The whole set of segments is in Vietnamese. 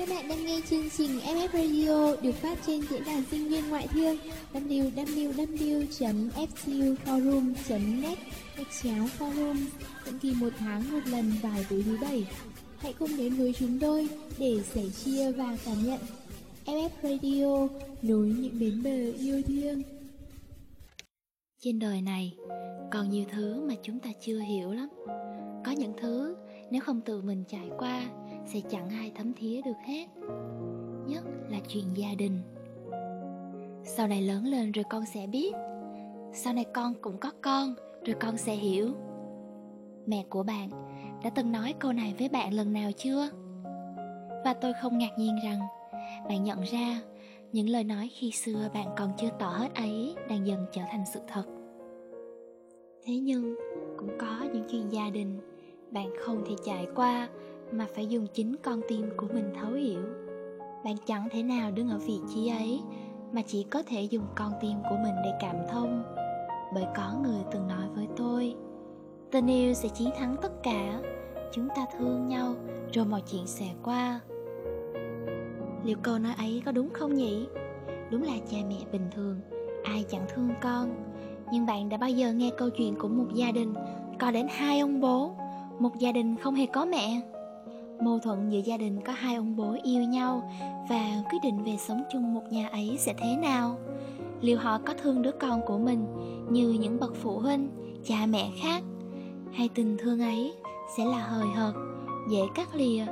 Các bạn đang nghe chương trình FF Radio được phát trên diễn đàn sinh viên ngoại thương www.fcuforum.net gạch chéo forum, định kỳ một tháng một lần vào tối thứ bảy. Hãy cùng đến với chúng tôi để sẻ chia và cảm nhận FF Radio, nối những bến bờ yêu thương. Trên đời này, còn nhiều thứ mà chúng ta chưa hiểu lắm. Có những thứ, nếu không tự mình trải qua sẽ chẳng ai thấm thía được hết. Nhất là chuyện gia đình. Sau này lớn lên rồi con sẽ biết. Sau này con cũng có con, rồi con sẽ hiểu. Mẹ của bạn đã từng nói câu này với bạn lần nào chưa? Và tôi không ngạc nhiên rằng bạn nhận ra những lời nói khi xưa bạn còn chưa tỏ hết ấy đang dần trở thành sự thật. Thế nhưng cũng có những chuyện gia đình bạn không thể trải qua mà phải dùng chính con tim của mình thấu hiểu. Bạn chẳng thể nào đứng ở vị trí ấy mà chỉ có thể dùng con tim của mình để cảm thông. Bởi có người từng nói với tôi, tình yêu sẽ chiến thắng tất cả, chúng ta thương nhau, rồi mọi chuyện sẽ qua. Liệu câu nói ấy có đúng không nhỉ? Đúng là cha mẹ bình thường, ai chẳng thương con. Nhưng bạn đã bao giờ nghe câu chuyện của một gia đình có đến hai ông bố, một gia đình không hề có mẹ? Mâu thuẫn giữa gia đình có hai ông bố yêu nhau và quyết định về sống chung một nhà ấy sẽ thế nào? Liệu họ có thương đứa con của mình như những bậc phụ huynh, cha mẹ khác? Hay tình thương ấy sẽ là hời hợt, dễ cắt lìa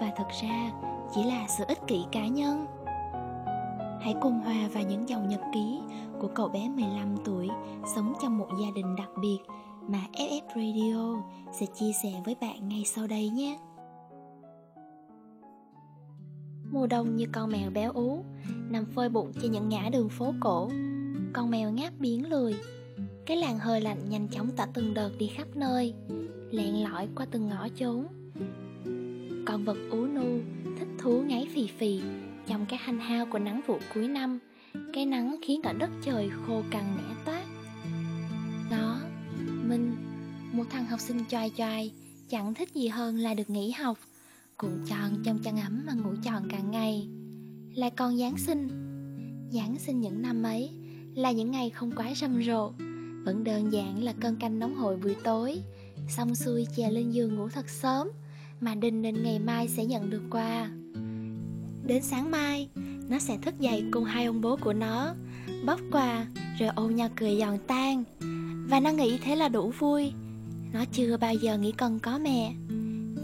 và thật ra chỉ là sự ích kỷ cá nhân? Hãy cùng hòa vào những dòng nhật ký của cậu bé 15 tuổi sống trong một gia đình đặc biệt mà FF Radio sẽ chia sẻ với bạn ngay sau đây nhé. Mùa đông như con mèo béo ú Nằm phơi bụng trên những ngã đường phố cổ. Con mèo ngáp biến lười. Cái làn hơi lạnh nhanh chóng tỏa từng đợt đi khắp nơi Lẹn lỏi qua từng ngõ chốn. Con vật ú nu Thích thú ngáy phì phì Trong cái hanh hao của nắng vụ cuối năm. Cái nắng khiến cả đất trời khô cằn nẻ toát. Nó, Minh Một thằng học sinh choai choai Chẳng thích gì hơn là được nghỉ học. Cuộn tròn trong chăn ấm mà ngủ tròn cả ngày. Là con Giáng sinh. Giáng sinh những năm ấy Là những ngày không quá rầm rộ. Vẫn đơn giản là cơn canh nóng hổi buổi tối. Xong xuôi chè lên giường ngủ thật sớm Mà đinh nên ngày mai sẽ nhận được quà. Đến sáng mai, Nó sẽ thức dậy cùng hai ông bố của nó Bóc quà Rồi ôm nhau cười giòn tan. Và nó nghĩ thế là đủ vui. Nó chưa bao giờ nghĩ cần có mẹ.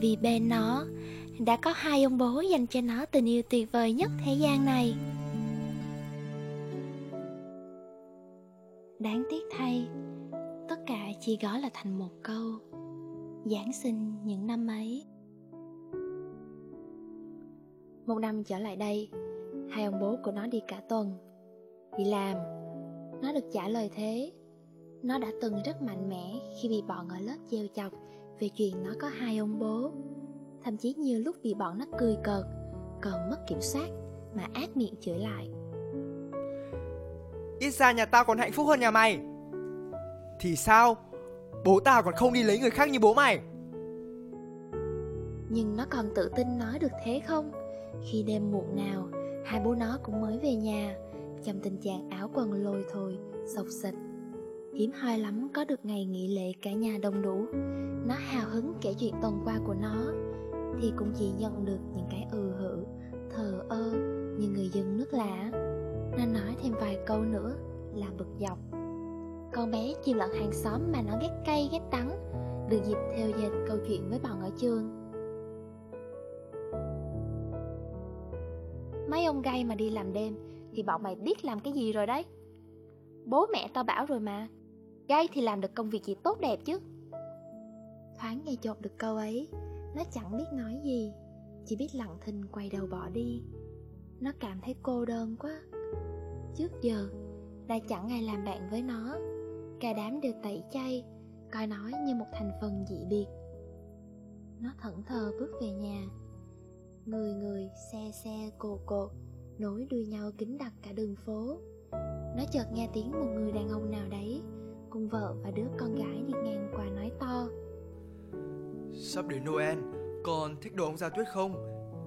Vì bên nó đã có hai ông bố dành cho nó tình yêu tuyệt vời nhất thế gian này. Đáng tiếc thay, tất cả chỉ gói là thành một câu, giáng sinh những năm ấy. Một năm trở lại đây, hai ông bố của nó đi cả tuần, đi làm. Nó được trả lời thế. Nó đã từng rất mạnh mẽ khi bị bọn ở lớp gieo chọc về chuyện nó có hai ông bố thậm chí nhiều lúc bị bọn nó cười cợt còn mất kiểm soát mà ác miệng chửi lại. Ít ra nhà tao còn hạnh phúc hơn nhà mày. Thì sao? Bố tao còn không đi lấy người khác như bố mày. Nhưng nó còn tự tin nói được thế không? Khi đêm muộn nào hai bố nó cũng mới về nhà. Trong tình trạng áo quần lôi thôi sộc xịch hiếm hoi lắm có được ngày nghỉ lễ cả nhà đông đủ. Nó hào hứng kể chuyện tuần qua của nó thì cũng chỉ nhận được những cái ừ hử, thờ ơ như người dân nước lạ nó nói thêm vài câu nữa là bực dọc. Con bé chim lận hàng xóm mà nó ghét cay, ghét đắng, được dịp theo dệt câu chuyện với bọn ở trường. Mấy ông gay mà đi làm đêm thì bọn mày biết làm cái gì rồi đấy. Bố mẹ tao bảo rồi mà, gay thì làm được công việc gì tốt đẹp chứ. Thoáng nghe chột được câu ấy nó chẳng biết nói gì, Chỉ biết lặng thinh quay đầu bỏ đi. Nó cảm thấy cô đơn quá. Trước giờ, Đã chẳng ai làm bạn với nó. Cả đám đều tẩy chay, Coi nó như một thành phần dị biệt. Nó thẫn thờ bước về nhà. Người người xe xe cồ cột, Nối đuôi nhau kính đặt cả đường phố. Nó chợt nghe tiếng một người đàn ông nào đấy, Cùng vợ và đứa con gái đi ngang qua nói to. Sắp đến Noel, con thích đồ ông già tuyết không?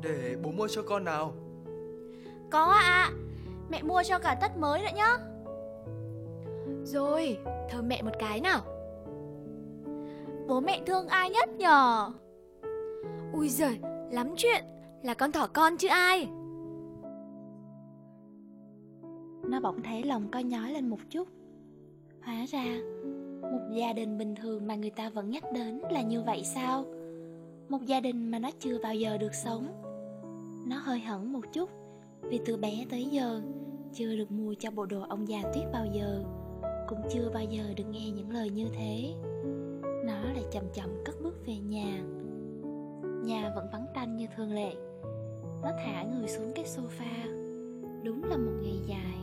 Để bố mua cho con nào. Có ạ. À, Mẹ mua cho cả tất mới nữa nhá. Rồi, thơm mẹ một cái nào. Bố mẹ thương ai nhất nhở? Ui giời, lắm chuyện. Là con thỏ con chứ ai? Nó bỗng thấy lòng co nhói lên một chút. Hóa ra một gia đình bình thường mà người ta vẫn nhắc đến là như vậy sao? Một gia đình mà nó chưa bao giờ được sống. Nó hơi hẳn một chút, Vì từ bé tới giờ Chưa được mua cho bộ đồ ông già tuyết bao giờ, Cũng chưa bao giờ được nghe những lời như thế. Nó lại chậm chậm cất bước về nhà. Nhà vẫn vắng tanh như thường lệ. Nó thả người xuống cái sofa, Đúng là một ngày dài.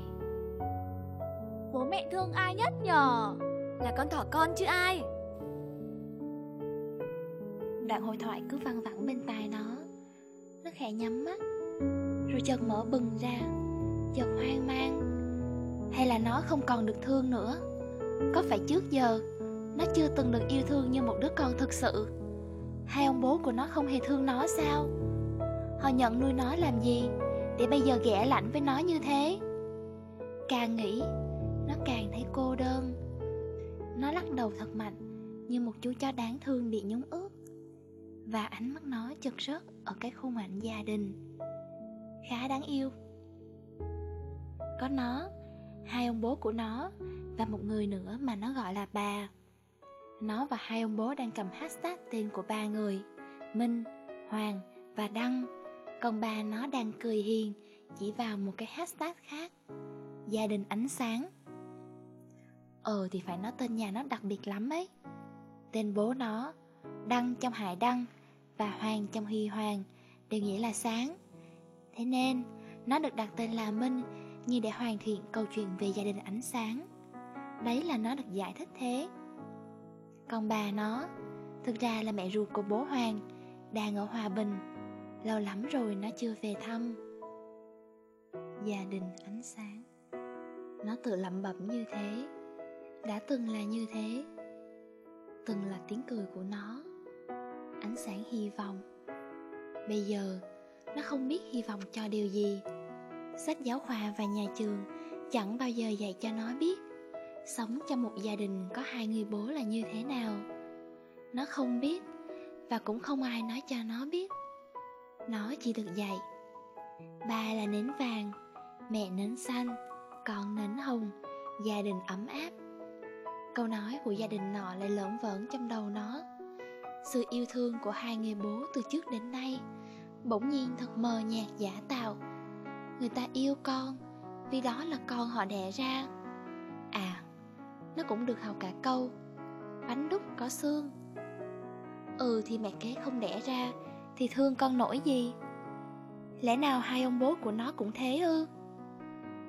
Bố mẹ thương ai nhất nhở là con thỏ con chứ ai? Đoạn hội thoại cứ văng vẳng bên tai nó. Nó khẽ nhắm mắt, Rồi chợt mở bừng ra, Chợt hoang mang. Hay là nó không còn được thương nữa? Có phải trước giờ Nó chưa từng được yêu thương như một đứa con thực sự? Hai ông bố của nó không hề thương nó sao? Họ nhận nuôi nó làm gì Để bây giờ ghẻ lạnh với nó như thế? Càng nghĩ, Nó càng thấy cô đơn. Nó lắc đầu thật mạnh Như một chú chó đáng thương bị nhúng ướt. Và ánh mắt nó chật rớt Ở cái khung ảnh gia đình. Khá đáng yêu. Có nó Hai ông bố của nó Và một người nữa mà nó gọi là bà. Nó và hai ông bố đang cầm hashtag tên của ba người Minh, Hoàng và Đăng. Còn bà nó đang cười hiền Chỉ vào một cái hashtag khác. Gia đình ánh sáng. Ờ thì phải nói tên nhà nó đặc biệt lắm ấy. Tên bố nó, Đăng trong Hải Đăng Và Hoàng trong Huy Hoàng Đều nghĩa là sáng. Thế nên, nó được đặt tên là Minh Như để hoàn thiện câu chuyện về gia đình ánh sáng. Đấy là nó được giải thích thế. Còn bà nó, Thực ra là mẹ ruột của bố Hoàng, Đang ở Hòa Bình. Lâu lắm rồi nó chưa về thăm. Gia đình ánh sáng. Nó tự lẩm bẩm như thế. Đã từng là như thế. Từng là tiếng cười của nó. Ánh sáng hy vọng. Bây giờ, Nó không biết hy vọng cho điều gì. Sách giáo khoa và nhà trường Chẳng bao giờ dạy cho nó biết Sống trong một gia đình có hai người bố là như thế nào. Nó không biết Và cũng không ai nói cho nó biết. Nó chỉ được dạy, Ba là nến vàng, Mẹ nến xanh, Con nến hồng, Gia đình ấm áp. Câu nói của gia đình nọ lại lởn vởn trong đầu nó. Sự yêu thương của hai người bố từ trước đến nay Bỗng nhiên thật mờ nhạt giả tạo. Người ta yêu con Vì đó là con họ đẻ ra. À Nó cũng được học cả câu, Bánh đúc có xương. Ừ thì mẹ kế không đẻ ra Thì thương con nổi gì? Lẽ nào hai ông bố của nó cũng thế ư?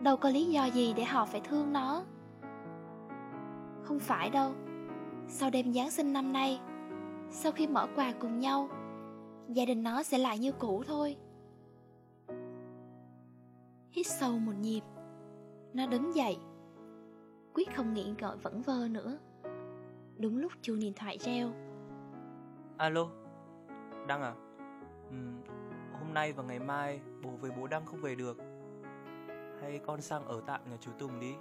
Đâu có lý do gì để họ phải thương nó? Không phải đâu. Sau đêm Giáng sinh năm nay Sau khi mở quà cùng nhau Gia đình nó sẽ lại như cũ thôi. Hít sâu một nhịp Nó đứng dậy Quyết không nghĩ ngợi vẫn vơ nữa. Đúng lúc chuông điện thoại reo. Alo Đăng à? Ừ, Hôm nay và ngày mai bố với bố Đăng không về được. Hay con sang ở tạm nhà chú Tùng đi?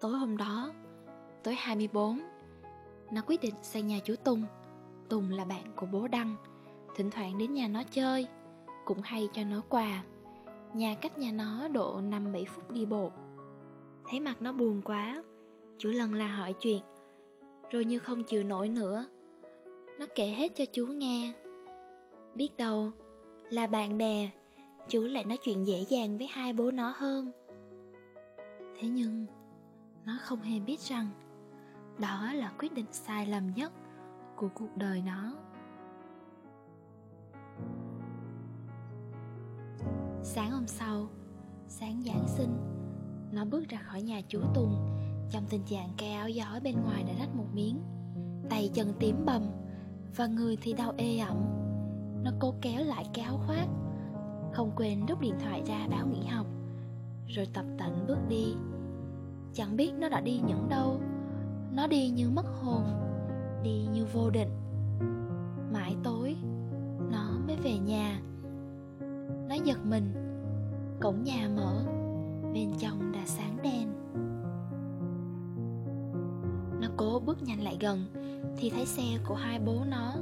Tối hôm đó, Tối 24 Nó quyết định sang nhà chú Tùng. Tùng là bạn của bố Đăng, Thỉnh thoảng đến nhà nó chơi, Cũng hay cho nó quà. Nhà cách nhà nó độ 5-7 phút đi bộ. Thấy mặt nó buồn quá Chú lần là hỏi chuyện, Rồi như không chịu nổi nữa. Nó kể hết cho chú nghe. Biết đâu, Là bạn bè, Chú lại nói chuyện dễ dàng với hai bố nó hơn. Thế nhưng nó không hề biết rằng Đó là quyết định sai lầm nhất Của cuộc đời nó. Sáng hôm sau, Sáng Giáng sinh, Nó bước ra khỏi nhà chú Tùng. Trong tình trạng cái áo gió bên ngoài đã rách một miếng, Tay chân tím bầm Và người thì đau ê ẩm. Nó cố kéo lại cái áo khoác, Không quên rút điện thoại ra báo nghỉ học, Rồi tập tạnh bước đi. Chẳng biết nó đã đi những đâu. Nó đi như mất hồn, đi như vô định. Mãi tối, nó mới về nhà. Nó giật mình, cổng nhà mở, bên trong đã sáng đèn nó cố bước nhanh lại gần, thì thấy xe của hai bố nó.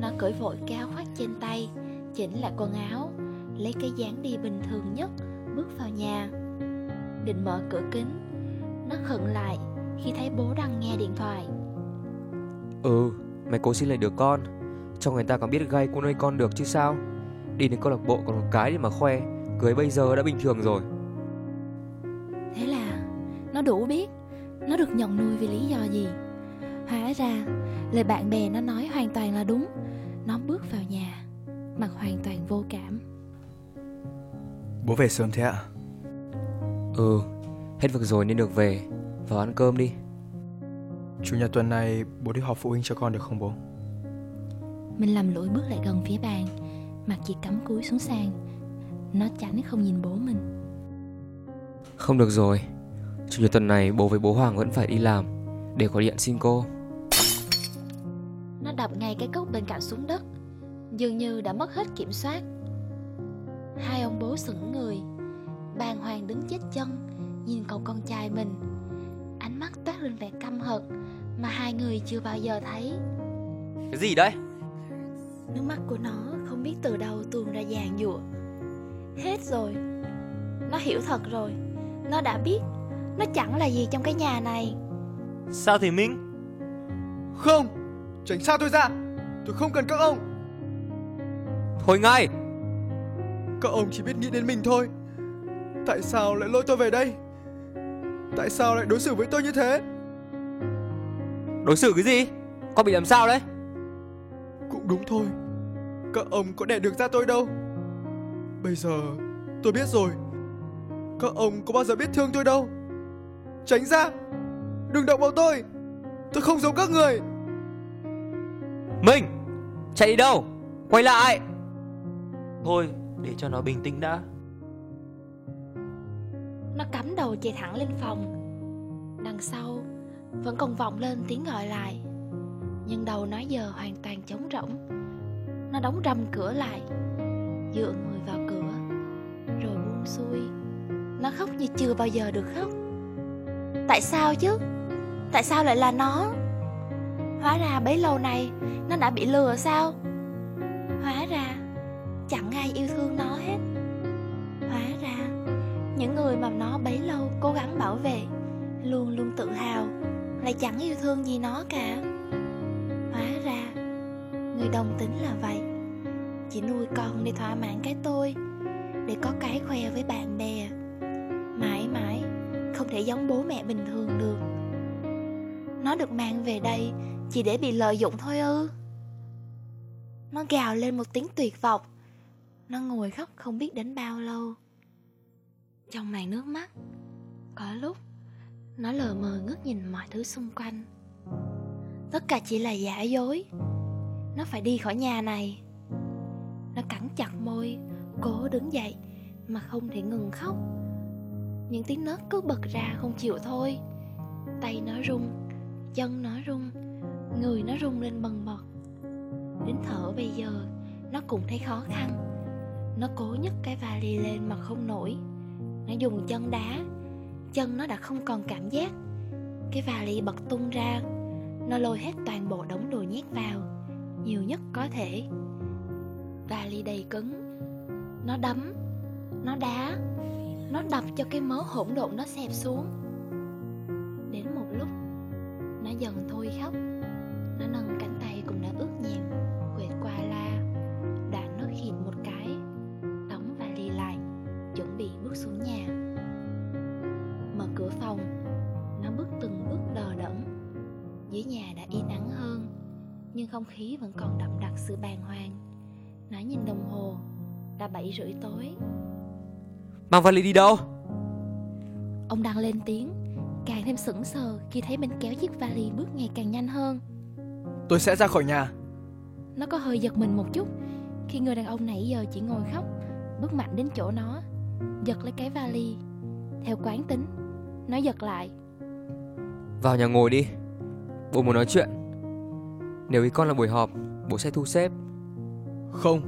Nó cởi vội cao khoác trên tay, chỉnh lại quần áo, lấy cái dáng đi bình thường nhất, bước vào nhà. Định mở cửa kính nó khựng lại khi thấy bố đang nghe điện thoại. Ừ, mày cố xin lại được con. Cho người ta còn biết gay cô nuôi con được chứ sao? Đi đến câu lạc bộ còn một cái để mà khoe Cưới bây giờ đã bình thường rồi. Thế là nó đủ biết nó được nhận nuôi vì lý do gì. Hóa ra lời bạn bè nó nói hoàn toàn là đúng. Nó bước vào nhà mặt hoàn toàn vô cảm. Bố về sớm thế ạ? Ừ, hết việc rồi nên được về Vào ăn cơm đi. Chủ nhật tuần này bố đi họp phụ huynh cho con được không bố? mình lầm lũi bước lại gần phía bàn mặt chỉ cắm cúi xuống sàn. Nó tránh không nhìn bố mình. Không được rồi. Chủ nhật tuần này bố với bố Hoàng vẫn phải đi làm Để có điện xin cô. Nó đập ngay cái cốc bên cạnh xuống đất dường như đã mất hết kiểm soát. Hai ông bố sững người bàng hoàng đứng chết chân nhìn cậu con trai mình ánh mắt toát lên vẻ căm hận mà hai người chưa bao giờ thấy Cái gì đấy? nước mắt của nó không biết từ đâu tuôn ra dàn dụa hết rồi nó hiểu thật rồi nó đã biết nó chẳng là gì trong cái nhà này Sao thì Minh? Không! Tránh xa tôi ra! Tôi không cần các ông! Thôi ngay Các ông chỉ biết nghĩ đến mình thôi Tại sao lại lôi tôi về đây? Tại sao lại đối xử với tôi như thế? Đối xử cái gì? Con bị làm sao đấy? Cũng đúng thôi. Các ông có đẻ được ra tôi đâu. Bây giờ tôi biết rồi. Các ông có bao giờ biết thương tôi đâu? Tránh ra! Đừng động vào tôi! Tôi không giống các người! Minh Chạy đi đâu? Quay lại! Thôi, để cho nó bình tĩnh đã nó cắm đầu chạy thẳng lên phòng. Đằng sau, vẫn còn vọng lên tiếng gọi lại. Nhưng đầu nó giờ hoàn toàn trống rỗng. Nó đóng rầm cửa lại, dựa người vào cửa, rồi buông xuôi. Nó khóc như chưa bao giờ được khóc. Tại sao chứ? Tại sao lại là nó? Hóa ra bấy lâu nay nó đã bị lừa sao? Hóa ra chẳng ai yêu thương nó hết những người mà nó bấy lâu cố gắng bảo vệ, luôn luôn tự hào, lại chẳng yêu thương gì nó cả. Hóa ra, người đồng tính là vậy. Chỉ nuôi con để thỏa mãn cái tôi, để có cái khoe với bạn bè. Mãi mãi, không thể giống bố mẹ bình thường được. Nó được mang về đây chỉ để bị lợi dụng thôi ư. Nó gào lên một tiếng tuyệt vọng. Nó ngồi khóc không biết đến bao lâu trong màn nước mắt. Có lúc, nó lờ mờ ngước nhìn mọi thứ xung quanh. Tất cả chỉ là giả dối. Nó phải đi khỏi nhà này. Nó cắn chặt môi, cố đứng dậy mà không thể ngừng khóc. Những tiếng nấc cứ bật ra không chịu thôi. Tay nó run chân nó run người nó run lên bần bật. Đến thở bây giờ, nó cũng thấy khó khăn. Nó cố nhấc cái vali lên mà không nổi nó dùng chân đá. Chân nó đã không còn cảm giác. Cái vali bật tung ra, nó lôi hết toàn bộ đống đồ nhét vào, nhiều nhất có thể. Vali đầy cứng. Nó đấm, nó đá, nó đập cho cái mớ hỗn độn nó xẹp xuống. Không khí vẫn còn đậm đặc sự bàng hoàng. Nó nhìn đồng hồ đã bảy rưỡi tối. Mang vali đi đâu? Ông đang lên tiếng càng thêm sững sờ khi thấy mình kéo chiếc vali bước ngày càng nhanh hơn. Tôi sẽ ra khỏi nhà. Nó có hơi giật mình một chút khi người đàn ông nãy giờ chỉ ngồi khóc bước mạnh đến chỗ nó giật lấy cái vali. Theo quán tính nó giật lại. Vào nhà ngồi đi Bố muốn nói chuyện Nếu ý con là buổi họp, bố sẽ thu xếp. Không,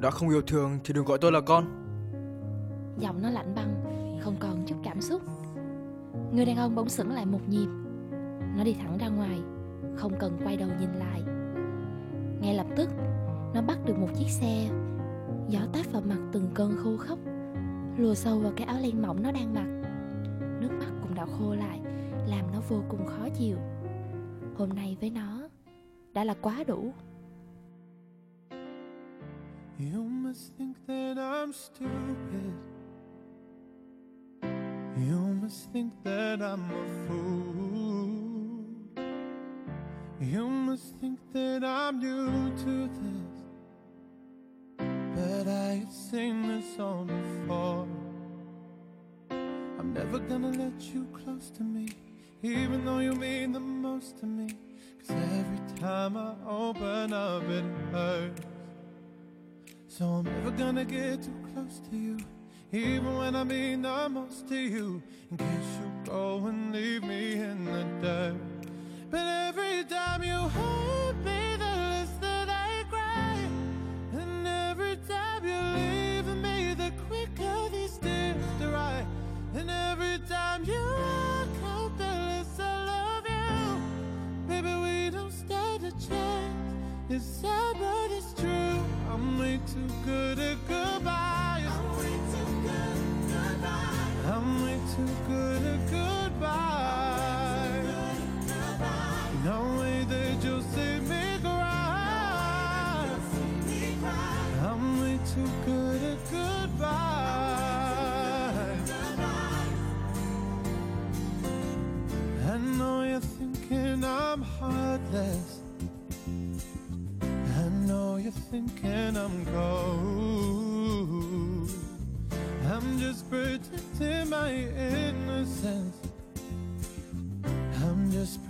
đã không yêu thương thì đừng gọi tôi là con. Giọng nó lạnh băng, không còn chút cảm xúc. Người đàn ông bỗng sững lại một nhịp. Nó đi thẳng ra ngoài, không cần quay đầu nhìn lại. Ngay lập tức, nó bắt được một chiếc xe. Gió tát vào mặt từng cơn khô khốc, lùa sâu vào cái áo len mỏng nó đang mặc. Nước mắt cũng đã khô lại, làm nó vô cùng khó chịu. Hôm nay với nó đã là quá đủ. You must think that I'm stupid. You must think that I'm a fool. You must think that I'm new to this. But I have seen this all before. I'm never gonna let you close to me, even though you mean the most to me. Cause every time I open up, it hurts. So I'm never gonna get too close to you, even when I mean the most to you. In case you go and leave me in the dirt.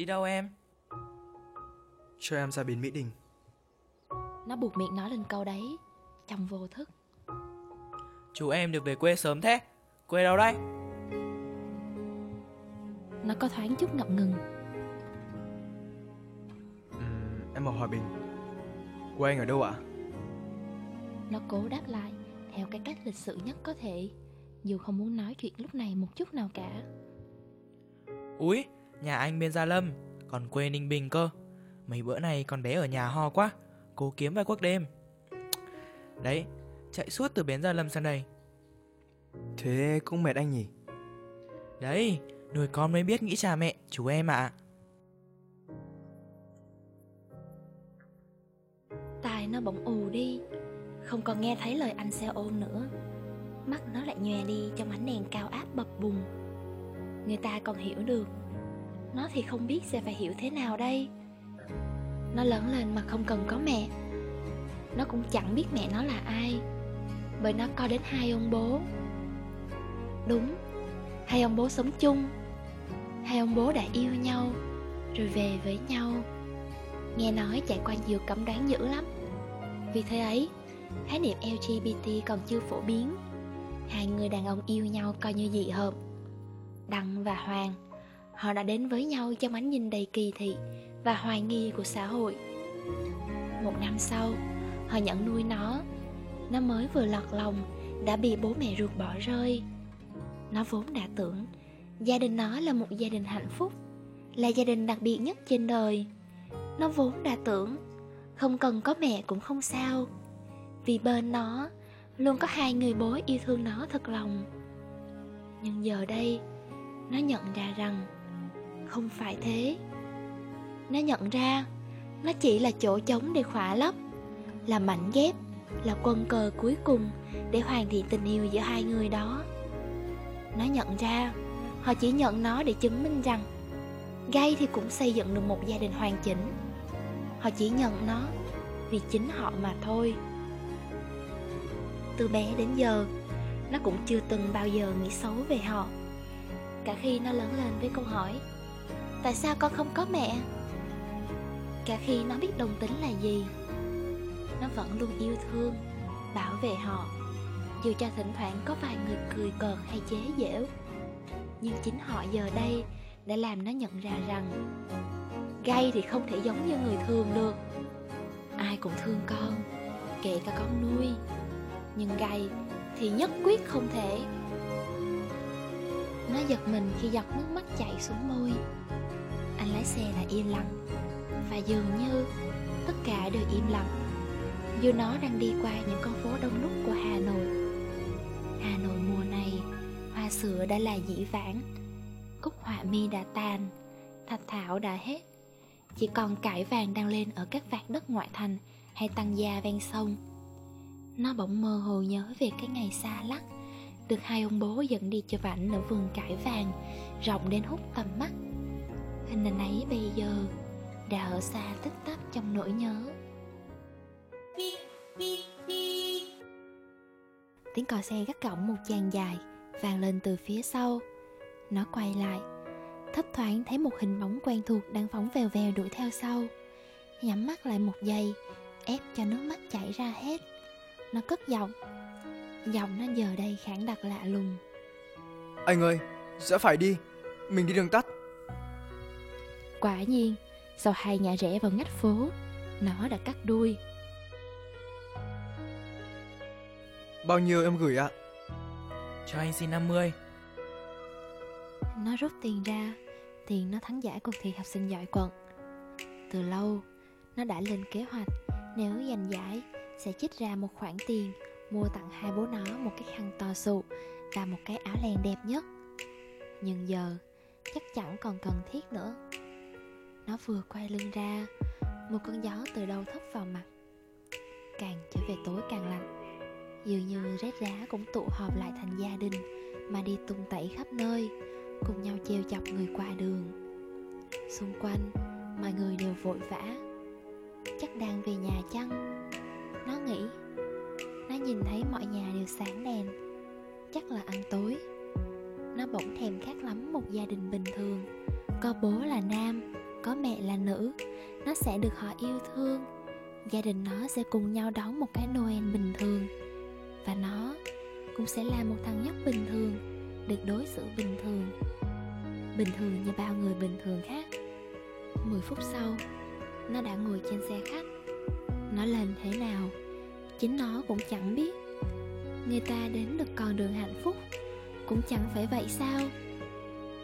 Đi đâu em? Cho em ra bến Mỹ Đình. Nó buộc miệng nói lên câu đấy trong vô thức. Chú em được về quê sớm thế. Quê đâu đây? Nó có thoáng chút ngập ngừng. Ừm, em ở Hòa Bình. Quê anh ở đâu ạ? Nó cố đáp lại theo cái cách lịch sự nhất có thể, dù không muốn nói chuyện lúc này một chút nào cả. Úi, nhà anh bên Gia Lâm, còn quê Ninh Bình cơ. Mấy bữa này con bé ở nhà ho quá, cố kiếm vài quốc đêm. Đấy, chạy suốt từ bến Gia Lâm sang đây. Thế cũng mệt anh nhỉ? Đấy, nuôi con mới biết nghĩ cha mẹ, chú em ạ. Tai nó bỗng ù đi, không còn nghe thấy lời anh xe ôm nữa. mắt nó lại nhòe đi trong ánh đèn cao áp bập bùng người ta còn hiểu được nó thì không biết sẽ phải hiểu thế nào đây. Nó lớn lên mà không cần có mẹ. Nó cũng chẳng biết mẹ nó là ai, bởi nó có đến hai ông bố. Đúng, hai ông bố sống chung. Hai ông bố đã yêu nhau, rồi về với nhau. Nghe nói trải qua nhiều cấm đoán dữ lắm. Vì thế ấy, khái niệm lgbt còn chưa phổ biến. Hai người đàn ông yêu nhau coi như dị hợp đăng và hoàng họ đã đến với nhau trong ánh nhìn đầy kỳ thị và hoài nghi của xã hội. Một năm sau, họ nhận nuôi nó. Nó mới vừa lọt lòng, đã bị bố mẹ ruột bỏ rơi. Nó vốn đã tưởng gia đình nó là một gia đình hạnh phúc, là gia đình đặc biệt nhất trên đời. Nó vốn đã tưởng không cần có mẹ cũng không sao, vì bên nó luôn có hai người bố yêu thương nó thật lòng. Nhưng giờ đây, nó nhận ra rằng không phải thế. Nó nhận ra, nó chỉ là chỗ trống để khỏa lấp, là mảnh ghép, là quân cờ cuối cùng để hoàn thiện tình yêu giữa hai người đó. Nó nhận ra, họ chỉ nhận nó để chứng minh rằng gay thì cũng xây dựng được một gia đình hoàn chỉnh. Họ chỉ nhận nó vì chính họ mà thôi. Từ bé đến giờ, nó cũng chưa từng bao giờ nghĩ xấu về họ. Cả khi nó lớn lên với câu hỏi tại sao con không có mẹ? Cả khi nó biết đồng tính là gì, nó vẫn luôn yêu thương, bảo vệ họ. Dù cho thỉnh thoảng có vài người cười cợt hay chế giễu, nhưng chính họ giờ đây đã làm nó nhận ra rằng gay thì không thể giống như người thường được. Ai cũng thương con, kể cả con nuôi, nhưng gay thì nhất quyết không thể. Nó giật mình khi giọt nước mắt chảy xuống môi anh lái xe lại im lặng. Và dường như tất cả đều im lặng, dù nó đang đi qua những con phố đông đúc của hà nội. Hà nội mùa này, hoa sữa đã là dĩ vãng cúc họa mi đã tàn, thạch thảo đã hết. Chỉ còn cải vàng đang lên ở các vạt đất ngoại thành hay tăng gia ven sông. Nó bỗng mơ hồ nhớ về cái ngày xa lắc, được hai ông bố dẫn đi chụp ảnh ở vườn cải vàng, rộng đến hút tầm mắt hình ảnh ấy bây giờ đã ở xa tích tắc trong nỗi nhớ. Tiếng còi xe gắt gỏng một chàng dài vang lên từ phía sau. Nó quay lại thấp thoáng thấy một hình bóng quen thuộc đang phóng vèo vèo đuổi theo sau. Nhắm mắt lại một giây ép cho nước mắt chảy ra hết. Nó cất giọng giọng nó giờ đây khản đặc lạ lùng. Anh ơi, sẽ phải đi. Mình đi đường tắt quả nhiên sau hai ngã rẽ vào ngách phố nó đã cắt đuôi. Bao nhiêu em gửi ạ? Cho anh xin 50 nó rút tiền ra tiền nó thắng giải cuộc thi học sinh giỏi quận. Từ lâu nó đã lên kế hoạch nếu giành giải sẽ trích ra một khoản tiền mua tặng hai bố nó một cái khăn to sụ và một cái áo len đẹp nhất. Nhưng giờ chắc chẳng còn cần thiết nữa nó vừa quay lưng ra, một cơn gió từ đâu thốc vào mặt. Càng trở về tối càng lạnh. Dường như rét giá cũng tụ họp lại thành gia đình, mà đi tung tẩy khắp nơi, cùng nhau treo chọc người qua đường. Xung quanh, mọi người đều vội vã. Chắc đang về nhà chăng? Nó nghĩ. Nó nhìn thấy mọi nhà đều sáng đèn. Chắc là ăn tối. Nó bỗng thèm khát lắm một gia đình bình thường. Có bố là nam có mẹ là nữ, nó sẽ được họ yêu thương. Gia đình nó sẽ cùng nhau đón một cái noel bình thường. Và nó cũng sẽ là một thằng nhóc bình thường, được đối xử bình thường. Bình thường như bao người bình thường khác. 10 phút sau, nó đã ngồi trên xe khách. Nó lên thế nào, chính nó cũng chẳng biết. Người ta đến được con đường hạnh phúc cũng chẳng phải vậy sao?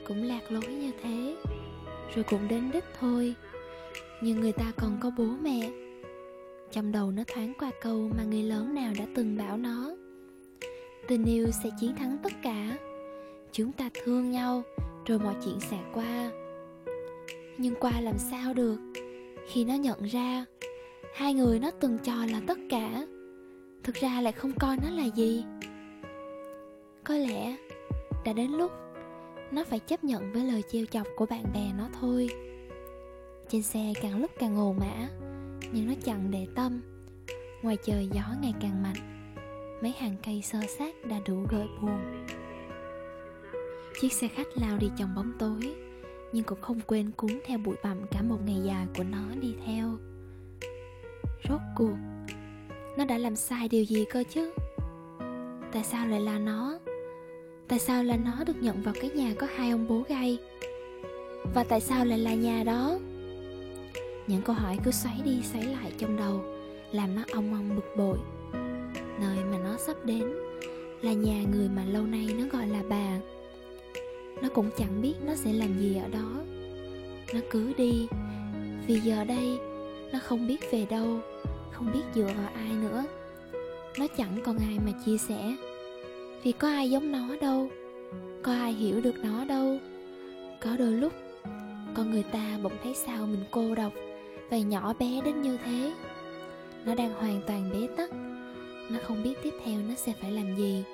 Cũng lạc lối như thế rồi cũng đến đích thôi. Nhưng người ta còn có bố mẹ. Trong đầu nó thoáng qua câu mà người lớn nào đã từng bảo nó. Tình yêu sẽ chiến thắng tất cả. Chúng ta thương nhau, rồi mọi chuyện sẽ qua. Nhưng qua làm sao được? Khi nó nhận ra, hai người nó từng cho là tất cả. Thực ra lại không coi nó là gì. Có lẽ, đã đến lúc nó phải chấp nhận với lời trêu chọc của bạn bè nó thôi. Trên xe càng lúc càng ồn ả, nhưng nó chẳng để tâm. Ngoài trời gió ngày càng mạnh, mấy hàng cây sơ sát đã đủ gợi buồn. Chiếc xe khách lao đi trong bóng tối, nhưng cũng không quên cuốn theo bụi bặm cả một ngày dài của nó đi theo. Rốt cuộc, nó đã làm sai điều gì cơ chứ? Tại sao lại là nó? Tại sao là nó được nhận vào cái nhà có hai ông bố gay? Và tại sao lại là nhà đó? Những câu hỏi cứ xoáy đi xoáy lại trong đầu, Làm nó ong ong bực bội. Nơi mà nó sắp đến Là nhà người mà lâu nay nó gọi là bà. Nó cũng chẳng biết nó sẽ làm gì ở đó. Nó cứ đi, Vì giờ đây Nó không biết về đâu, Không biết dựa vào ai nữa. Nó chẳng còn ai mà chia sẻ thì có ai giống nó đâu. Có ai hiểu được nó đâu. Có đôi lúc, Con người ta bỗng thấy sao mình cô độc và nhỏ bé đến như thế. Nó đang hoàn toàn bế tắc. Nó không biết tiếp theo nó sẽ phải làm gì.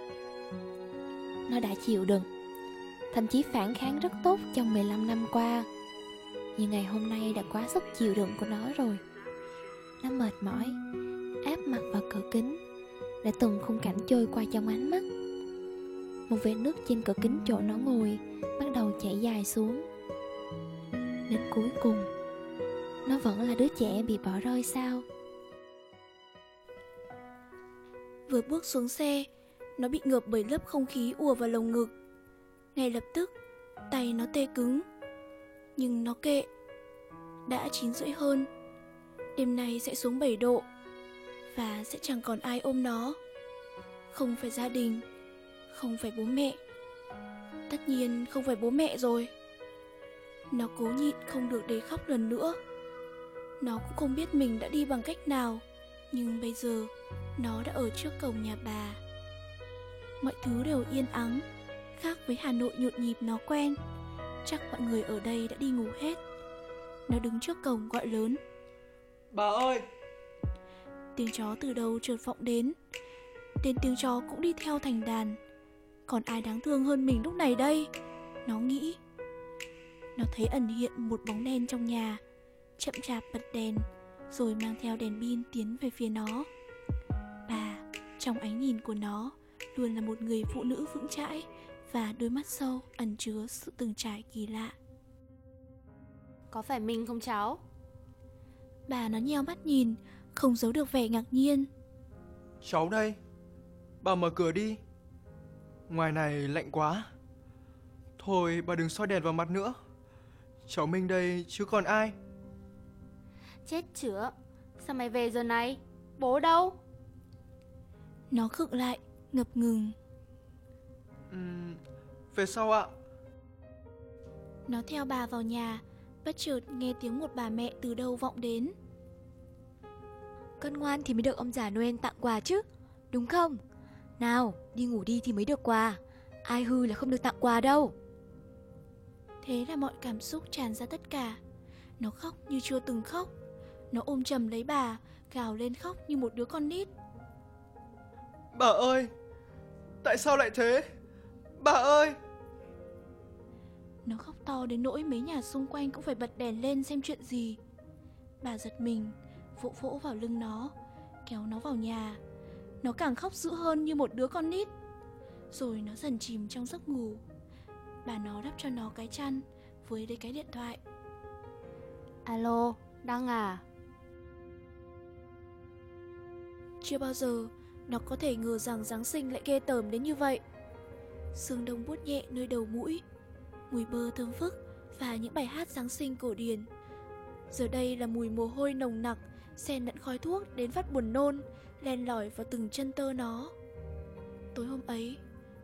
Nó đã chịu đựng, thậm chí phản kháng rất tốt trong 15 năm qua. Nhưng ngày hôm nay đã quá sức chịu đựng của nó rồi. Nó mệt mỏi, áp mặt vào cửa kính để từng khung cảnh trôi qua trong ánh mắt một vệt nước trên cửa kính chỗ nó ngồi bắt đầu chảy dài xuống đến cuối cùng nó vẫn là đứa trẻ bị bỏ rơi sao Vừa bước xuống xe, nó bị ngợp bởi lớp không khí ùa vào lồng ngực. Ngay lập tức, tay nó tê cứng. Nhưng nó kệ. Đã chín rưỡi hơn. Đêm nay sẽ xuống 7 độ. Và sẽ chẳng còn ai ôm nó. Không phải gia đình, không phải bố mẹ. Tất nhiên không phải bố mẹ rồi. Nó cố nhịn không được để khóc lần nữa. Nó cũng không biết mình đã đi bằng cách nào Nhưng bây giờ Nó đã ở trước cổng nhà bà. Mọi thứ đều yên ắng Khác với Hà Nội nhộn nhịp nó quen. Chắc mọi người ở đây đã đi ngủ hết. Nó đứng trước cổng gọi lớn. Bà ơi! Tiếng chó từ đầu chợt vọng đến. Tên tiếng chó cũng đi theo thành đàn Còn ai đáng thương hơn mình lúc này đây? Nó nghĩ. Nó thấy ẩn hiện một bóng đen trong nhà chậm chạp bật đèn rồi mang theo đèn pin tiến về phía nó. Bà trong ánh nhìn của nó luôn là một người phụ nữ vững chãi và đôi mắt sâu ẩn chứa sự từng trải kỳ lạ. Có phải mình không cháu? Bà nó nheo mắt nhìn không giấu được vẻ ngạc nhiên. Cháu đây Bà mở cửa đi Ngoài này lạnh quá. Thôi bà đừng soi đèn vào mặt nữa. Cháu Minh đây chứ còn ai? Chết chữa. Sao mày về giờ này? Bố đâu? Nó khựng lại Ngập ngừng. Uhm, Về sau ạ. Nó theo bà vào nhà Bất chợt nghe tiếng một bà mẹ từ đâu vọng đến. Con ngoan thì mới được ông già Noel tặng quà chứ Đúng không Nào đi ngủ đi thì mới được quà Ai hư là không được tặng quà đâu Thế là mọi cảm xúc tràn ra tất cả Nó khóc như chưa từng khóc nó ôm chầm lấy bà, gào lên khóc như một đứa con nít. Bà ơi, tại sao lại thế? Bà ơi! Nó khóc to đến nỗi mấy nhà xung quanh cũng phải bật đèn lên xem chuyện gì. Bà giật mình, vỗ vỗ vào lưng nó, kéo nó vào nhà. Nó càng khóc dữ hơn như một đứa con nít. Rồi nó dần chìm trong giấc ngủ. Bà nó đắp cho nó cái chăn với lấy cái điện thoại. Alo, Đăng à? Chưa bao giờ nó có thể ngờ rằng Giáng sinh lại ghê tởm đến như vậy. Sương đông buốt nhẹ nơi đầu mũi, mùi bơ thơm phức và những bài hát Giáng sinh cổ điển. Giờ đây là mùi mồ hôi nồng nặc, xen lẫn khói thuốc đến phát buồn nôn, len lỏi vào từng chân tơ nó. Tối hôm ấy,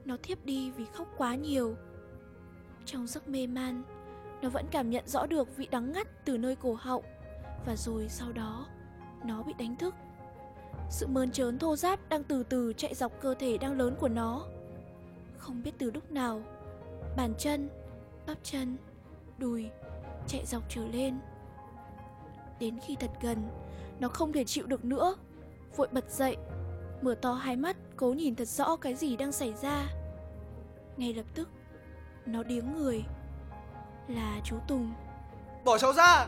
nó thiếp đi vì khóc quá nhiều. Trong giấc mê man, nó vẫn cảm nhận rõ được vị đắng ngắt từ nơi cổ họng và rồi sau đó nó bị đánh thức sự mơn trớn thô ráp đang từ từ chạy dọc cơ thể đang lớn của nó Không biết từ lúc nào Bàn chân, bắp chân, đùi chạy dọc trở lên Đến khi thật gần Nó không thể chịu được nữa Vội bật dậy Mở to hai mắt cố nhìn thật rõ cái gì đang xảy ra. Ngay lập tức Nó điếng người. Là chú Tùng. Bỏ cháu ra!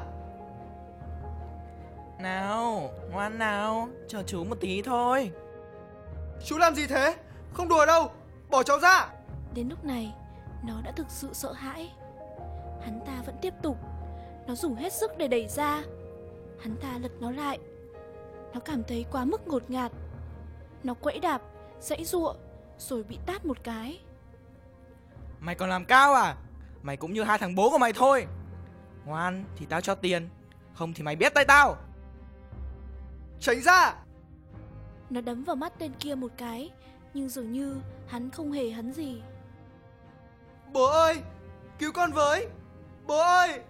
Nào, ngoan nào, chờ chú một tí thôi. Chú làm gì thế? Không đùa đâu Bỏ cháu ra! Đến lúc này Nó đã thực sự sợ hãi. Hắn ta vẫn tiếp tục. Nó dùng hết sức để đẩy ra. Hắn ta lật nó lại Nó cảm thấy quá mức ngột ngạt Nó quẫy đạp, dãy giụa Rồi bị tát một cái Mày còn làm cao à? Mày cũng như hai thằng bố của mày thôi. Ngoan thì tao cho tiền, không thì mày biết tay tao. Tránh ra Nó đấm vào mắt tên kia một cái Nhưng dường như hắn không hề hắn gì Bố ơi Cứu con với Bố ơi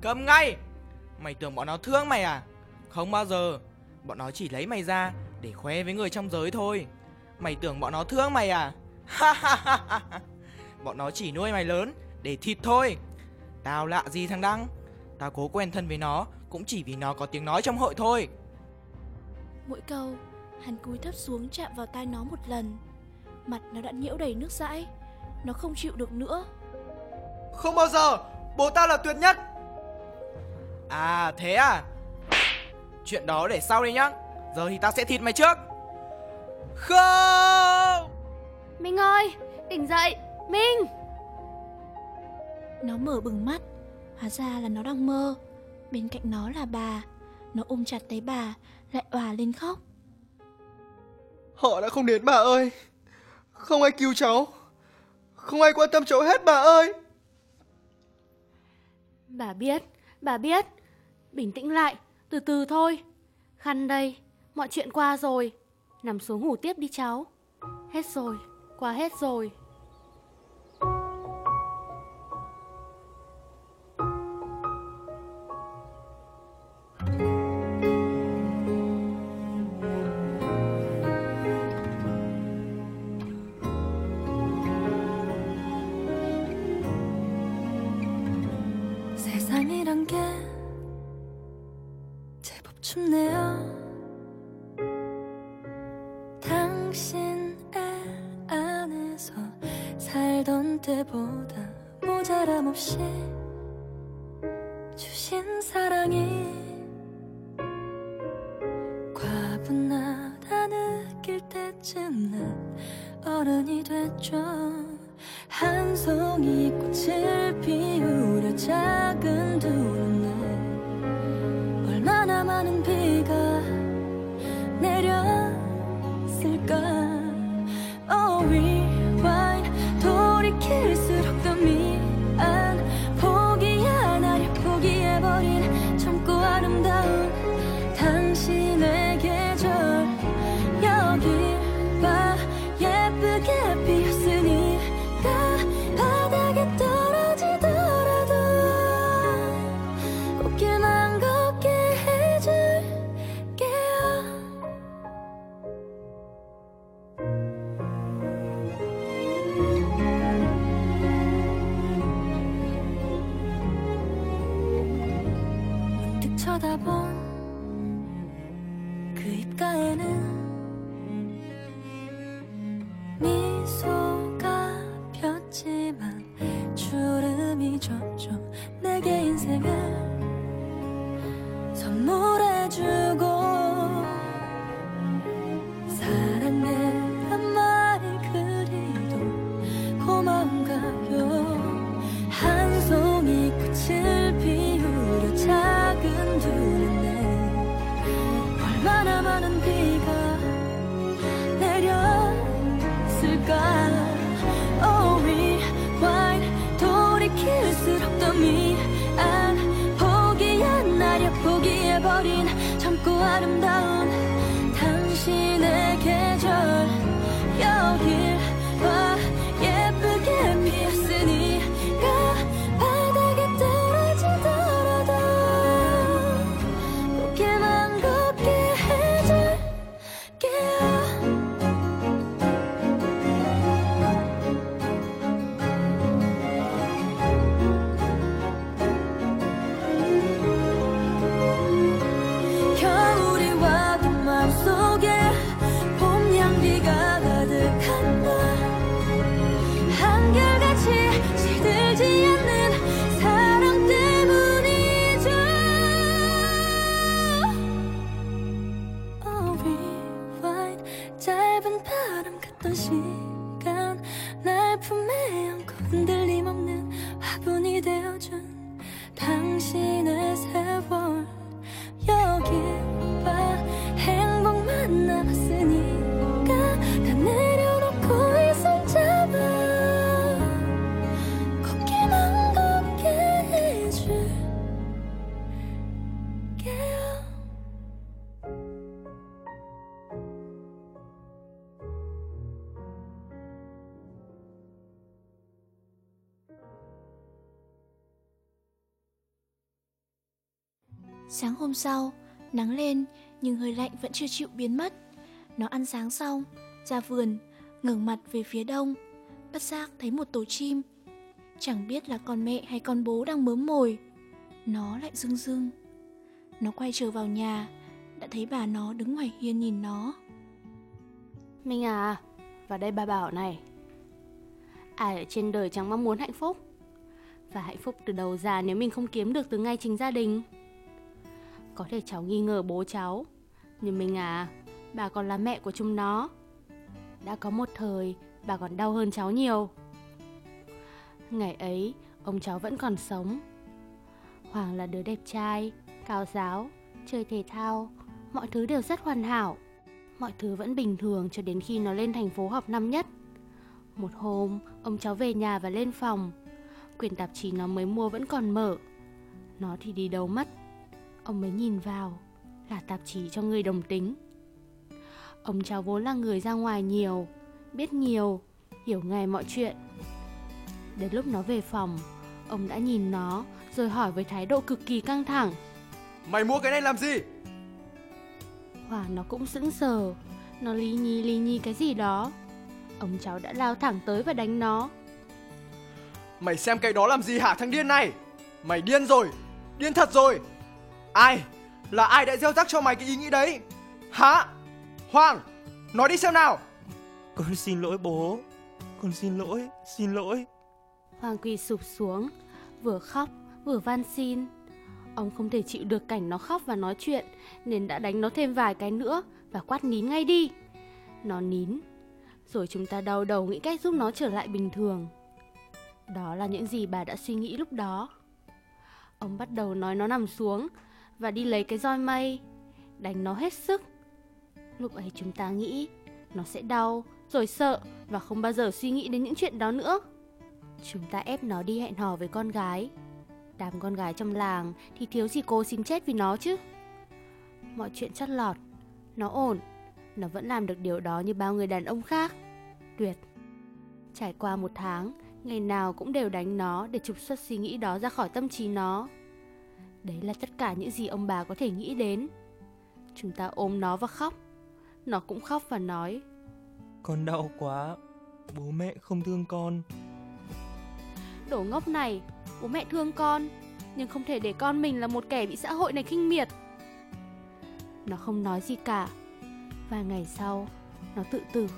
Cầm ngay! Mày tưởng bọn nó thương mày à? Không bao giờ. Bọn nó chỉ lấy mày ra để khoe với người trong giới thôi. Mày tưởng bọn nó thương mày à? Ha ha ha ha. Bọn nó chỉ nuôi mày lớn để thịt thôi. Tao lạ gì thằng Đăng? Tao cố quen thân với nó cũng chỉ vì nó có tiếng nói trong hội thôi. Mỗi câu Hắn cúi thấp xuống chạm vào tai nó một lần Mặt nó đã nhiễu đầy nước dãi Nó không chịu được nữa Không bao giờ Bố ta là tuyệt nhất À thế à? Chuyện đó để sau đi nhá. Giờ thì tao sẽ thịt mày trước. Không! Minh ơi, tỉnh dậy, Minh! Nó mở bừng mắt. Hóa ra là nó đang mơ. Bên cạnh nó là bà. Nó ôm chặt lấy bà Lại òa lên khóc. Họ đã không đến bà ơi. Không ai cứu cháu. Không ai quan tâm cháu hết bà ơi. Bà biết, bà biết. Bình tĩnh lại, từ từ thôi. Khăn đây, mọi chuyện qua rồi. Nằm xuống ngủ tiếp đi cháu. Hết rồi, qua hết rồi. 모자람 없이 주신 사랑이 과분하다 느낄 때쯤 난 어른이 됐죠. 한 송이 꽃을 피우려 작은 두 눈에 얼마나 많은 비가 Sáng hôm sau, nắng lên nhưng hơi lạnh vẫn chưa chịu biến mất. Nó ăn sáng xong, ra vườn, ngẩng mặt về phía đông, bất giác thấy một tổ chim. Chẳng biết là con mẹ hay con bố đang mớm mồi. Nó lại rưng rưng. Nó quay trở vào nhà, đã thấy bà nó đứng ngoài hiên nhìn nó. Minh à, vào đây bà bảo này. Ai ở trên đời chẳng mong muốn hạnh phúc. Và hạnh phúc từ đầu ra nếu mình không kiếm được từ ngay chính gia đình. Có thể cháu nghi ngờ bố cháu, nhưng mình à, bà còn là mẹ của chúng nó. Đã có một thời, bà còn đau hơn cháu nhiều. Ngày ấy, ông cháu vẫn còn sống. Hoàng là đứa đẹp trai, cao giáo, chơi thể thao, mọi thứ đều rất hoàn hảo. Mọi thứ vẫn bình thường cho đến khi nó lên thành phố học năm nhất. Một hôm, ông cháu về nhà và lên phòng. Quyển tạp chí nó mới mua vẫn còn mở. Nó thì đi đâu mất. Ông mới nhìn vào, là tạp chí cho người đồng tính. Ông cháu vốn là người ra ngoài nhiều, biết nhiều, hiểu ngay mọi chuyện. Đến lúc nó về phòng, ông đã nhìn nó rồi hỏi với thái độ cực kỳ căng thẳng. Mày mua cái này làm gì? Hoàng nó cũng sững sờ, nó lý nhi lý nhi cái gì đó. Ông cháu đã lao thẳng tới và đánh nó. Mày xem cái đó làm gì hả thằng điên này? Mày điên rồi, điên thật rồi. Ai? Là ai đã gieo rắc cho mày cái ý nghĩ đấy? Hả? Hoàng, nói đi xem nào. Con xin lỗi bố. Con xin lỗi, xin lỗi. Hoàng quỳ sụp xuống, vừa khóc vừa van xin. Ông không thể chịu được cảnh nó khóc và nói chuyện nên đã đánh nó thêm vài cái nữa và quát nín ngay đi. Nó nín, rồi chúng ta đau đầu nghĩ cách giúp nó trở lại bình thường. Đó là những gì bà đã suy nghĩ lúc đó. Ông bắt đầu nói nó nằm xuống và đi lấy cái roi mây, đánh nó hết sức. Lúc ấy chúng ta nghĩ nó sẽ đau, rồi sợ và không bao giờ suy nghĩ đến những chuyện đó nữa. Chúng ta ép nó đi hẹn hò với con gái. Đám con gái trong làng thì thiếu gì cô xin chết vì nó chứ. Mọi chuyện chót lọt, nó ổn, nó vẫn làm được điều đó như bao người đàn ông khác. Tuyệt. Trải qua một tháng, ngày nào cũng đều đánh nó để trục xuất suy nghĩ đó ra khỏi tâm trí nó. Đấy là tất cả những gì ông bà có thể nghĩ đến. Chúng ta ôm nó và khóc. Nó cũng khóc và nói Con đau quá, bố mẹ không thương con. Đồ ngốc này, bố mẹ thương con, nhưng không thể để con mình là một kẻ bị xã hội này khinh miệt. Nó không nói gì cả. Và ngày sau, nó tự tử.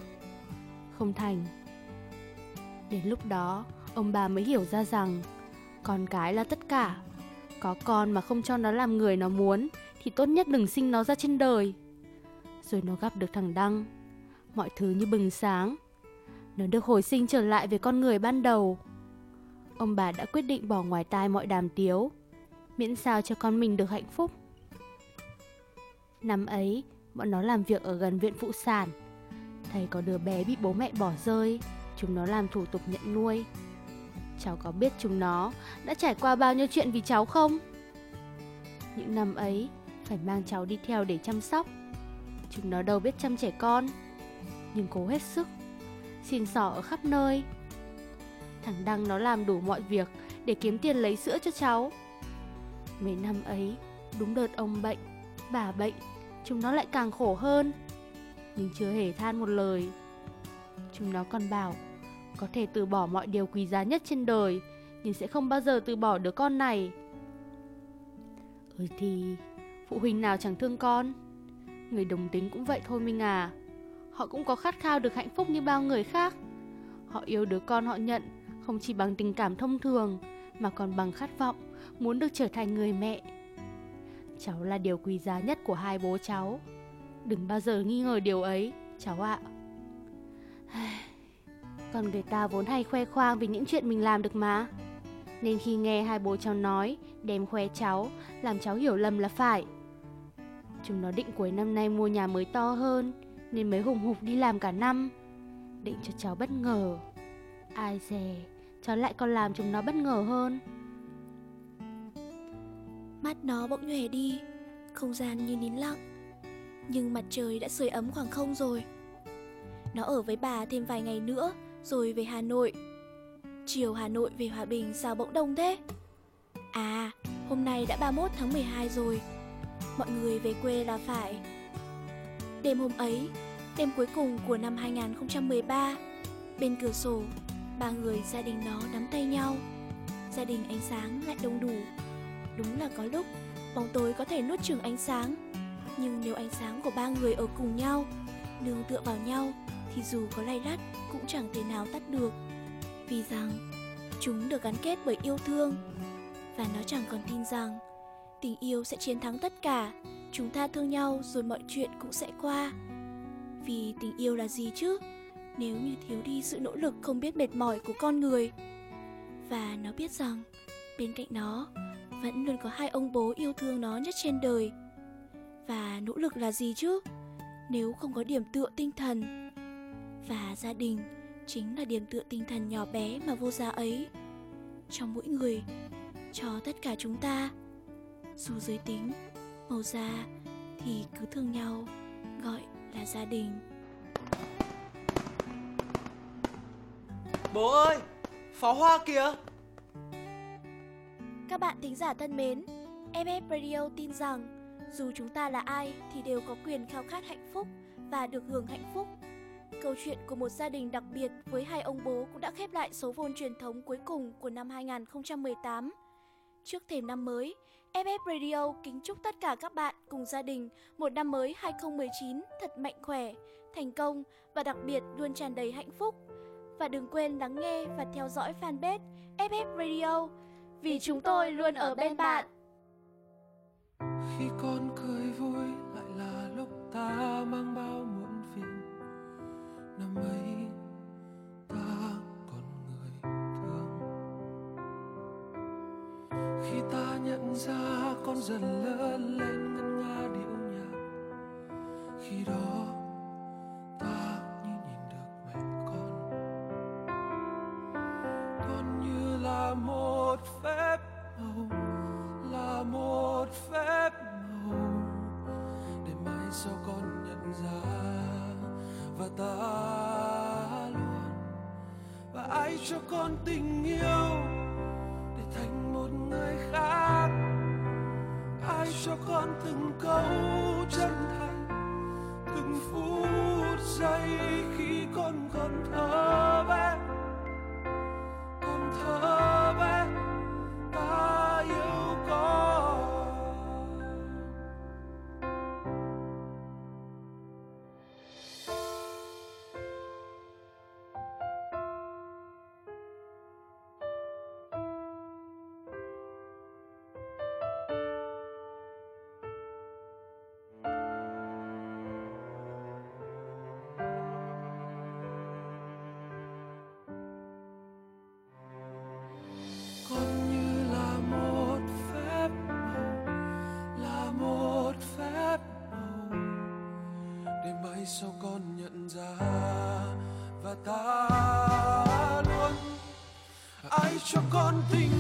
Không thành. Đến lúc đó, ông bà mới hiểu ra rằng con cái là tất cả. Có con mà không cho nó làm người nó muốn thì tốt nhất đừng sinh nó ra trên đời. Rồi nó gặp được thằng Đăng. Mọi thứ như bừng sáng. Nó được hồi sinh trở lại với con người ban đầu. Ông bà đã quyết định bỏ ngoài tai mọi đàm tiếu, miễn sao cho con mình được hạnh phúc. Năm ấy, bọn nó làm việc ở gần viện phụ sản. thấy có đứa bé bị bố mẹ bỏ rơi, chúng nó làm thủ tục nhận nuôi. Cháu có biết chúng nó đã trải qua bao nhiêu chuyện vì cháu không? Những năm ấy, phải mang cháu đi theo để chăm sóc. Chúng nó đâu biết chăm trẻ con, nhưng cố hết sức, xin xỏ ở khắp nơi. Thằng Đăng nó làm đủ mọi việc để kiếm tiền lấy sữa cho cháu. Mấy năm ấy, đúng đợt ông bệnh, bà bệnh, chúng nó lại càng khổ hơn. Nhưng chưa hề than một lời. Chúng nó còn bảo, có thể từ bỏ mọi điều quý giá nhất trên đời, nhưng sẽ không bao giờ từ bỏ đứa con này. Ừ thì, phụ huynh nào chẳng thương con. Người đồng tính cũng vậy thôi Minh à. Họ cũng có khát khao được hạnh phúc như bao người khác. Họ yêu đứa con họ nhận không chỉ bằng tình cảm thông thường mà còn bằng khát vọng muốn được trở thành người mẹ. Cháu là điều quý giá nhất của hai bố cháu. Đừng bao giờ nghi ngờ điều ấy, cháu ạ. Còn người ta vốn hay khoe khoang vì những chuyện mình làm được mà. Nên khi nghe hai bố cháu nói, đem khoe cháu, làm cháu hiểu lầm là phải. Chúng nó định cuối năm nay mua nhà mới to hơn, nên mới hùng hục đi làm cả năm. Định cho cháu bất ngờ. Ai dè, cháu lại còn làm chúng nó bất ngờ hơn. Mắt nó bỗng nhòe đi, không gian như nín lặng. Nhưng mặt trời đã sưởi ấm khoảng không rồi. Nó ở với bà thêm vài ngày nữa rồi về Hà Nội. Chiều Hà Nội về Hòa Bình sao bỗng đông thế? À, hôm nay đã 31 tháng 12 rồi, mọi người về quê là phải. Đêm hôm ấy, đêm cuối cùng của năm 2013, bên cửa sổ, ba người gia đình nó nắm tay nhau. Gia đình ánh sáng lại đông đủ. Đúng là có lúc bóng tối có thể nuốt chửng ánh sáng, nhưng nếu ánh sáng của ba người ở cùng nhau, nương tựa vào nhau thì dù có lay lắt, cũng chẳng thể nào tắt được. Vì rằng, chúng được gắn kết bởi yêu thương, và nó chẳng còn tin rằng tình yêu sẽ chiến thắng tất cả. Chúng ta thương nhau rồi mọi chuyện cũng sẽ qua. Vì tình yêu là gì chứ? Nếu như thiếu đi sự nỗ lực không biết mệt mỏi của con người. Và nó biết rằng, bên cạnh nó, vẫn luôn có hai ông bố yêu thương nó nhất trên đời. Và nỗ lực là gì chứ? Nếu không có điểm tựa tinh thần và gia đình chính là điểm tựa tinh thần nhỏ bé mà vô giá ấy trong mỗi người cho tất cả chúng ta. Dù giới tính màu da thì cứ thương nhau gọi là gia đình. Bố ơi, pháo hoa kìa! Các bạn thính giả thân mến, MF Radio tin rằng dù chúng ta là ai thì đều có quyền khao khát hạnh phúc và được hưởng hạnh phúc. Câu chuyện của một gia đình đặc biệt với hai ông bố cũng đã khép lại số vôn truyền thống cuối cùng của năm 2018. Trước thềm năm mới, FF Radio kính chúc tất cả các bạn cùng gia đình một năm mới 2019 thật mạnh khỏe, thành công và đặc biệt luôn tràn đầy hạnh phúc. Và đừng quên lắng nghe và theo dõi fanpage FF Radio vì chúng tôi luôn ở bên bạn. khi con cười vui lại là lúc ta mang bao nhận ra, con dần lớn lên ngân nga điệu nhạc. Khi đó, ta như nhìn được mẹ con. Con như là một phép màu, là một phép màu. Để mai sau con nhận ra, và ta luôn, và ai cho con tình yêu cho con từng câu chân thành từng phút giây khi con còn thơ. Cho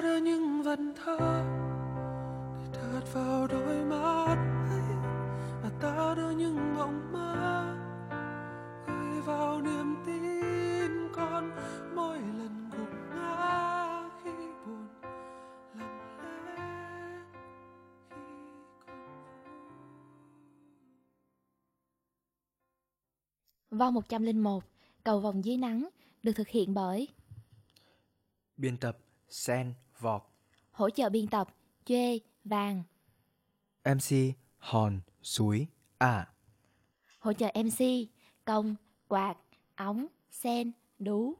lần thơ. Để thật vào đôi mắt ấy và ta đưa những mộng mơ gửi vào niềm tin con mỗi lần gục ngã khi buồn lặng lẽ khi còn Vong 101, Cầu vòng dưới nắng, được thực hiện bởi Biên tập Sen Vọc Hỗ trợ biên tập Chê, Vàng. MC Hòn Suối À Hỗ trợ MC Công, Quạt, Ống, Sen, Đú.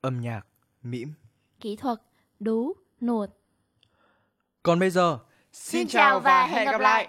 Âm nhạc Mĩm Kỹ thuật Đú, Nuột. Còn bây giờ Xin chào và hẹn gặp lại.